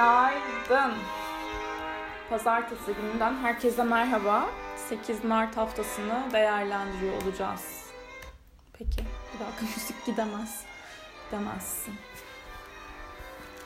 Günaydın. Pazartesi gününden herkese merhaba. 8 Mart haftasını değerlendiriyor olacağız. Peki, bir dakika müzik gidemez. Gidemezsin.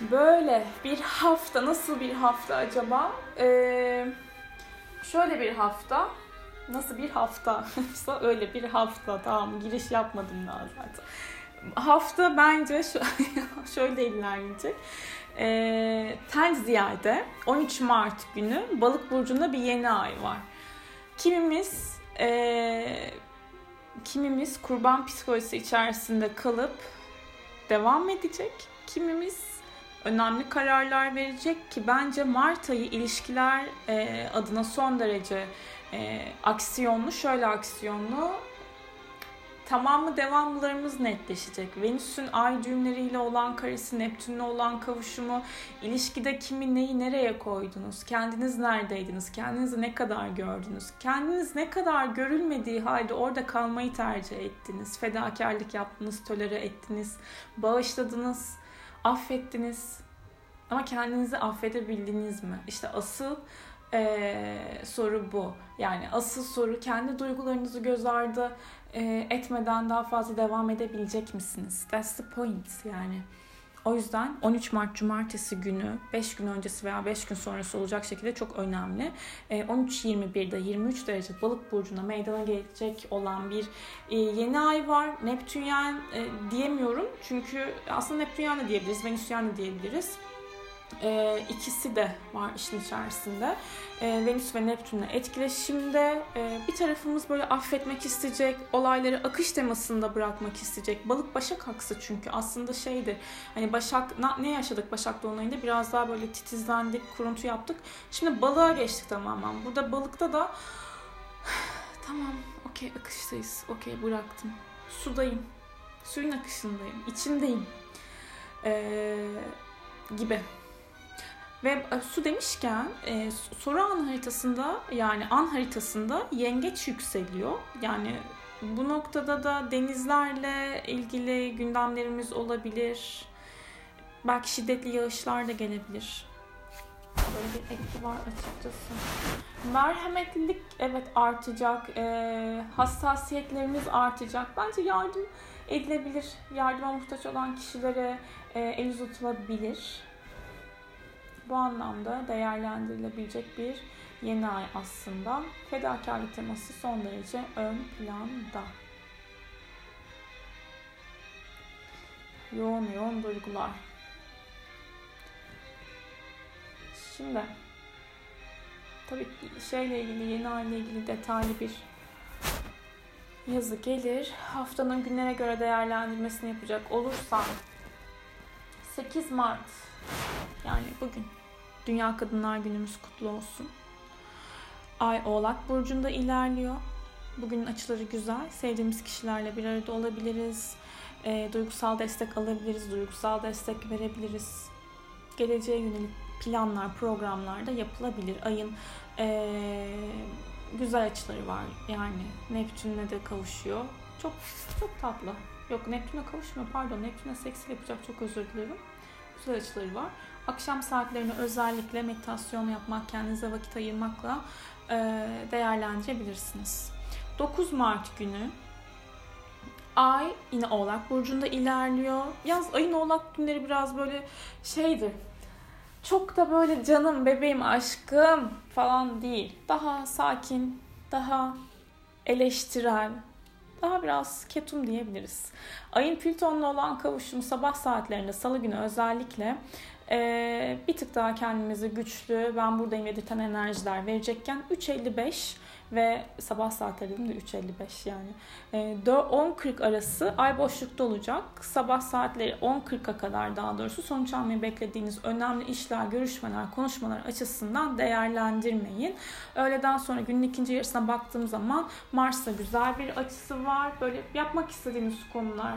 Böyle bir hafta, nasıl bir hafta acaba? Ee, şöyle bir hafta. Nasıl bir hafta? öyle bir hafta. Tamam, giriş yapmadım daha zaten. Hafta bence şöyle ilerleyecek. E, ten ziyade 13 Mart günü Balık burcunda bir yeni ay var. Kimimiz e, kimimiz kurban psikolojisi içerisinde kalıp devam edecek. Kimimiz önemli kararlar verecek ki bence Mart ayı ilişkiler e, adına son derece e, aksiyonlu, şöyle aksiyonlu tamamı devamlılarımız netleşecek. Venüs'ün ay düğümleriyle olan karesi, Neptün'le olan kavuşumu, ilişkide kimi neyi nereye koydunuz, kendiniz neredeydiniz, kendinizi ne kadar gördünüz, kendiniz ne kadar görülmediği halde orada kalmayı tercih ettiniz, fedakarlık yaptınız, tolere ettiniz, bağışladınız, affettiniz. Ama kendinizi affedebildiniz mi? İşte asıl ee, soru bu. Yani asıl soru kendi duygularınızı göz ardı e, etmeden daha fazla devam edebilecek misiniz? That's the point yani. O yüzden 13 Mart Cumartesi günü 5 gün öncesi veya 5 gün sonrası olacak şekilde çok önemli. 13-21'de 23 derece balık burcuna meydana gelecek olan bir e, yeni ay var. Neptünyen e, diyemiyorum çünkü aslında Neptünyen de diyebiliriz, Venüsyen de diyebiliriz. E, ikisi de var işin içerisinde. E, Venüs ve Neptün'le etkileşimde. E, bir tarafımız böyle affetmek isteyecek, olayları akış temasında bırakmak isteyecek. Balık Başak aksı çünkü aslında şeydir. Hani Başak na, ne yaşadık Başak Dolunay'ında? Biraz daha böyle titizlendik, kuruntu yaptık. Şimdi balığa geçtik tamamen. Burada balıkta da tamam okey akıştayız. Okey bıraktım. Sudayım. Suyun akışındayım. içindeyim. Ee, gibi. Ve su demişken e, soru an haritasında yani an haritasında yengeç yükseliyor. Yani bu noktada da denizlerle ilgili gündemlerimiz olabilir. Belki şiddetli yağışlar da gelebilir. Böyle bir etki var açıkçası. Merhametlilik evet artacak. E, hassasiyetlerimiz artacak. Bence yardım edilebilir. Yardıma muhtaç olan kişilere e, el uzatılabilir bu anlamda değerlendirilebilecek bir yeni ay aslında. Fedakarlık teması son derece ön planda. Yoğun yoğun duygular. Şimdi tabii şeyle ilgili yeni ay ile ilgili detaylı bir yazı gelir. Haftanın günlere göre değerlendirmesini yapacak olursam 8 Mart yani bugün Dünya Kadınlar Günümüz kutlu olsun. Ay Oğlak Burcu'nda ilerliyor. Bugünün açıları güzel. Sevdiğimiz kişilerle bir arada olabiliriz. E, duygusal destek alabiliriz. Duygusal destek verebiliriz. Geleceğe yönelik planlar, programlar da yapılabilir. Ayın e, güzel açıları var. Yani Neptün'le de kavuşuyor. Çok çok tatlı. Yok Neptün'e kavuşmuyor pardon. Neptün'e seks yapacak çok özür dilerim. Güzel açıları var. Akşam saatlerini özellikle meditasyon yapmak, kendinize vakit ayırmakla e, değerlendirebilirsiniz. 9 Mart günü Ay yine Oğlak Burcu'nda ilerliyor. Yaz ayın Oğlak günleri biraz böyle şeydir. Çok da böyle canım, bebeğim, aşkım falan değil. Daha sakin, daha eleştirel, daha biraz ketum diyebiliriz. Ayın Plüton'la olan kavuşum sabah saatlerinde salı günü özellikle ee, bir tık daha kendimizi güçlü, ben buradayım dedirten enerjiler verecekken 3.55 ve sabah saatleri de 3.55 yani. E, ee, 10.40 arası ay boşlukta olacak. Sabah saatleri 10.40'a kadar daha doğrusu sonuç almayı beklediğiniz önemli işler, görüşmeler, konuşmalar açısından değerlendirmeyin. Öğleden sonra günün ikinci yarısına baktığım zaman Mars'a güzel bir açısı var. Böyle yapmak istediğiniz konular,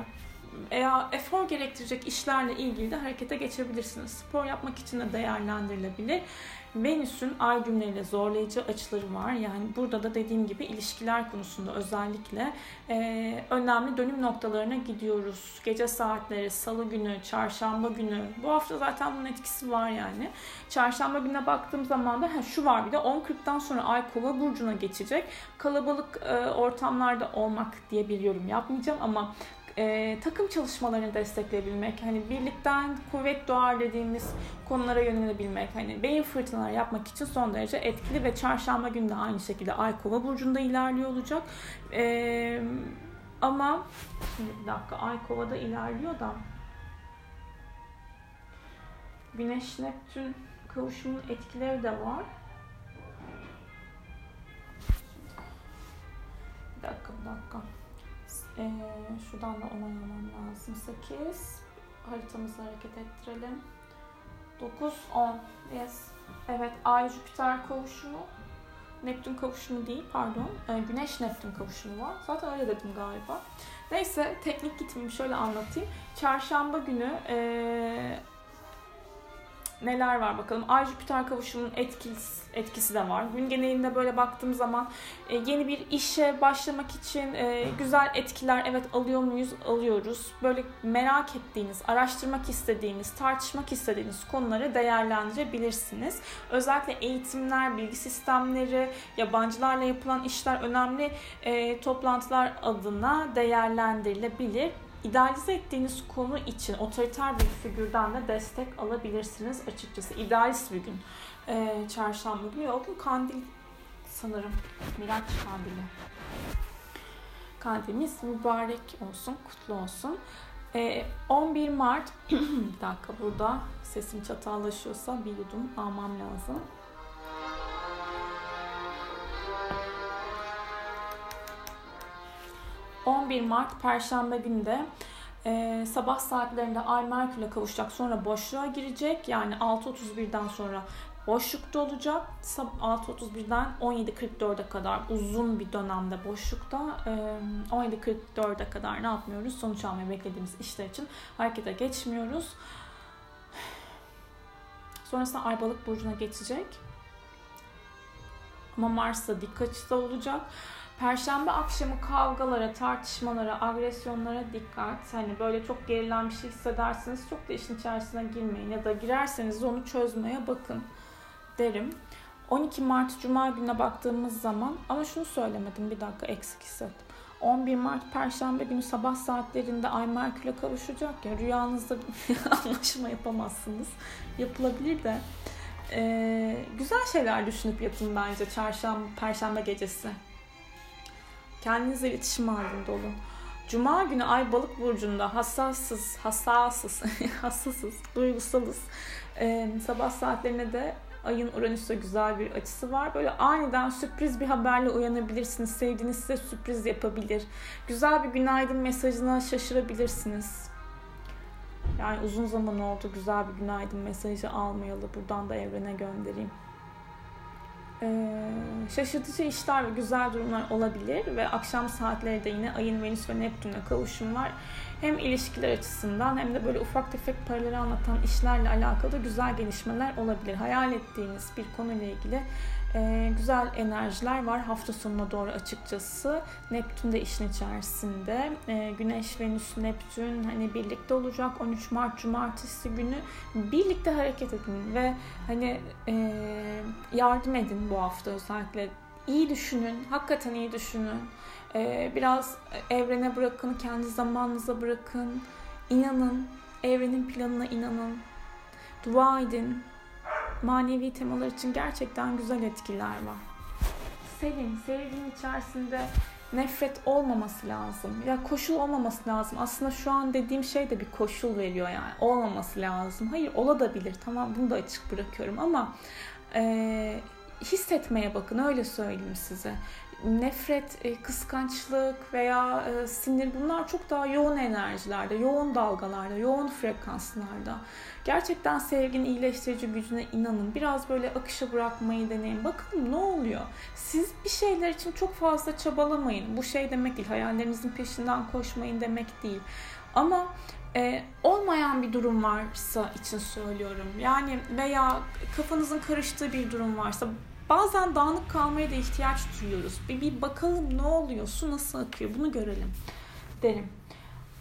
veya efor gerektirecek işlerle ilgili de harekete geçebilirsiniz. Spor yapmak için de değerlendirilebilir. Venüs'ün ay günleriyle zorlayıcı açıları var. Yani burada da dediğim gibi ilişkiler konusunda özellikle e, önemli dönüm noktalarına gidiyoruz. Gece saatleri, salı günü, çarşamba günü. Bu hafta zaten bunun etkisi var yani. Çarşamba gününe baktığım zaman da ha, şu var bir de 10.40'dan sonra ay kova burcuna geçecek. Kalabalık e, ortamlarda olmak diye bir yorum yapmayacağım ama e, takım çalışmalarını destekleyebilmek, hani birlikten kuvvet doğar dediğimiz konulara yönelebilmek, hani beyin fırtınaları yapmak için son derece etkili ve çarşamba günü de aynı şekilde Ay Kova burcunda ilerliyor olacak. E, ama şimdi bir dakika Ay Kova'da ilerliyor da Güneş Neptün kavuşumunun etkileri de var. Bir dakika, bir dakika. Ee, şuradan da onaylamam lazım. 8. Haritamızı hareket ettirelim. 9, 10. Yes. Evet, Ay Jüpiter kavuşumu. Neptün kavuşumu değil, pardon. Ee, Güneş Neptün kavuşumu var. Zaten öyle dedim galiba. Neyse, teknik gitmemi şöyle anlatayım. Çarşamba günü ee, neler var bakalım. Ay Jüpiter kavuşumunun etkisi, etkisi de var. Gün genelinde böyle baktığım zaman e, yeni bir işe başlamak için e, güzel etkiler evet alıyor muyuz? Alıyoruz. Böyle merak ettiğiniz, araştırmak istediğiniz, tartışmak istediğiniz konuları değerlendirebilirsiniz. Özellikle eğitimler, bilgi sistemleri, yabancılarla yapılan işler önemli e, toplantılar adına değerlendirilebilir idealize ettiğiniz konu için otoriter bir figürden de destek alabilirsiniz açıkçası. İdealist bir gün. Ee, çarşamba günü. O gün kandil sanırım. Miraç kandili. Kandilimiz mübarek olsun, kutlu olsun. Ee, 11 Mart, bir dakika burada sesim çatallaşıyorsa bir yudum almam lazım. 11 Mart Perşembe günü e, sabah saatlerinde Ay Merkür'le kavuşacak. Sonra boşluğa girecek. Yani 6.31'den sonra boşlukta olacak. 6.31'den 17.44'e kadar uzun bir dönemde boşlukta. E, 17.44'e kadar ne yapmıyoruz? Sonuç almayı beklediğimiz işler için harekete geçmiyoruz. Sonrasında Ay Balık burcuna geçecek. Ama Mars'ta dik açıda olacak. Perşembe akşamı kavgalara, tartışmalara, agresyonlara dikkat. Hani böyle çok gerilen bir şey hissedersiniz çok da işin içerisine girmeyin ya da girerseniz onu çözmeye bakın derim. 12 Mart Cuma gününe baktığımız zaman ama şunu söylemedim bir dakika eksik hissettim. 11 Mart Perşembe günü sabah saatlerinde Ay Merkür'le kavuşacak ya rüyanızda anlaşma yapamazsınız. Yapılabilir de. Ee, güzel şeyler düşünüp yatın bence çarşamba, perşembe gecesi. Kendinizle iletişim halinde olun. Cuma günü Ay Balık burcunda hassassız, hassasız, hassasız, duygusalız. Ee, sabah saatlerine de Ayın Uranüs'e güzel bir açısı var. Böyle aniden sürpriz bir haberle uyanabilirsiniz. Sevdiğiniz size sürpriz yapabilir. Güzel bir günaydın mesajına şaşırabilirsiniz. Yani uzun zaman oldu güzel bir günaydın mesajı almayalı. Buradan da evrene göndereyim. Ee, şaşırtıcı işler ve güzel durumlar olabilir ve akşam saatleri de yine ayın Venüs ve Neptün'e kavuşum var. Hem ilişkiler açısından hem de böyle ufak tefek paraları anlatan işlerle alakalı güzel gelişmeler olabilir. Hayal ettiğiniz bir konuyla ilgili e, güzel enerjiler var hafta sonuna doğru açıkçası. Neptün de işin içerisinde. E, Güneş, Venüs, Neptün hani birlikte olacak 13 Mart Cumartesi günü. Birlikte hareket edin ve hani e, yardım edin bu hafta özellikle. İyi düşünün, hakikaten iyi düşünün. E, biraz evrene bırakın, kendi zamanınıza bırakın. İnanın, evrenin planına inanın. Dua edin, manevi temalar için gerçekten güzel etkiler var. Sevin, sevginin içerisinde nefret olmaması lazım. Ya koşul olmaması lazım. Aslında şu an dediğim şey de bir koşul veriyor yani. Olmaması lazım. Hayır olabilir. Tamam bunu da açık bırakıyorum ama e, hissetmeye bakın öyle söyleyeyim size nefret, e, kıskançlık veya e, sinir bunlar çok daha yoğun enerjilerde, yoğun dalgalarda, yoğun frekanslarda. Gerçekten sevginin iyileştirici gücüne inanın. Biraz böyle akışa bırakmayı deneyin. Bakın ne oluyor? Siz bir şeyler için çok fazla çabalamayın. Bu şey demek değil. Hayallerinizin peşinden koşmayın demek değil. Ama e, olmayan bir durum varsa için söylüyorum. Yani veya kafanızın karıştığı bir durum varsa bazen dağınık kalmaya da ihtiyaç duyuyoruz. Bir, bir bakalım ne oluyor, su nasıl akıyor bunu görelim derim.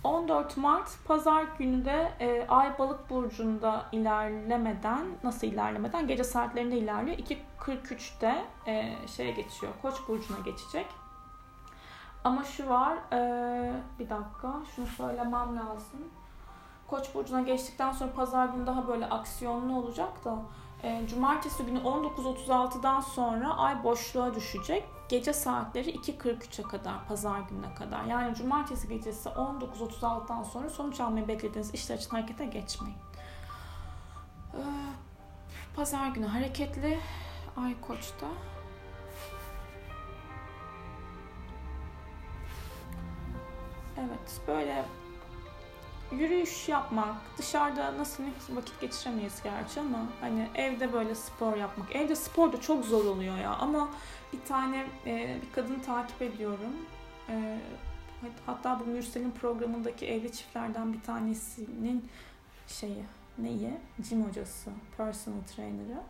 14 Mart pazar günü de e, Ay Balık burcunda ilerlemeden nasıl ilerlemeden gece saatlerinde ilerliyor. 2.43'te e, şeye geçiyor. Koç burcuna geçecek. Ama şu var, e, bir dakika şunu söylemem lazım. Koç burcuna geçtikten sonra pazar günü daha böyle aksiyonlu olacak da e, cumartesi günü 19.36'dan sonra ay boşluğa düşecek. Gece saatleri 2.43'e kadar pazar gününe kadar. Yani cumartesi gecesi 19.36'dan sonra sonuç almayı beklediğiniz işler için harekete geçmeyin. E, pazar günü hareketli ay koçta. Evet böyle yürüyüş yapmak, dışarıda nasıl vakit geçiremeyiz gerçi ama hani evde böyle spor yapmak. Evde spor da çok zor oluyor ya ama bir tane e, bir kadını takip ediyorum. E, hatta bu Mürsel'in programındaki evli çiftlerden bir tanesinin şeyi neyi? Gym hocası, personal trainer'ı.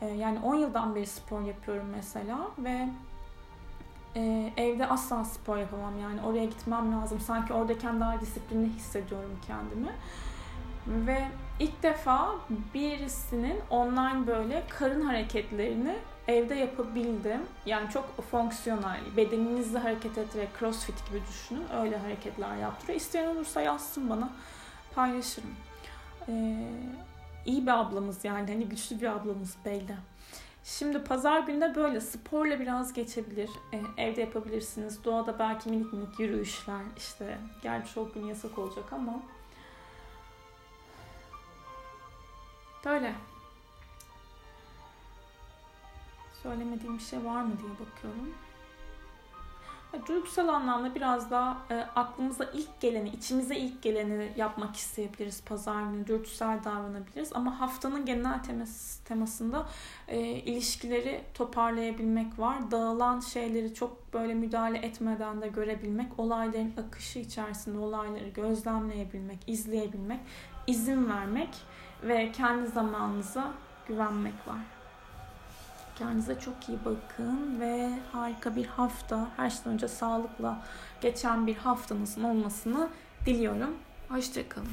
E, yani 10 yıldan beri spor yapıyorum mesela ve e, evde asla spor yapamam yani oraya gitmem lazım. Sanki oradayken daha disiplinli hissediyorum kendimi. Ve ilk defa birisinin online böyle karın hareketlerini evde yapabildim. Yani çok fonksiyonel, bedeninizle hareket ettirerek crossfit gibi düşünün. Öyle hareketler yaptırıyor. İsteyen olursa yazsın bana, paylaşırım. Ee, iyi bir ablamız yani, hani güçlü bir ablamız belli. Şimdi pazar günde böyle sporla biraz geçebilir. E, evde yapabilirsiniz. Doğada belki minik minik yürüyüşler işte. Gerçi çok gün yasak olacak ama. Böyle. Söylemediğim bir şey var mı diye bakıyorum. Duygusal anlamda biraz daha e, aklımıza ilk geleni, içimize ilk geleni yapmak isteyebiliriz pazar günü. Dürtüsel davranabiliriz. Ama haftanın genel teması, temasında e, ilişkileri toparlayabilmek var. Dağılan şeyleri çok böyle müdahale etmeden de görebilmek, olayların akışı içerisinde olayları gözlemleyebilmek, izleyebilmek, izin vermek ve kendi zamanınıza güvenmek var. Kendinize çok iyi bakın ve harika bir hafta, her şeyden önce sağlıkla geçen bir haftanızın olmasını diliyorum. Hoşçakalın.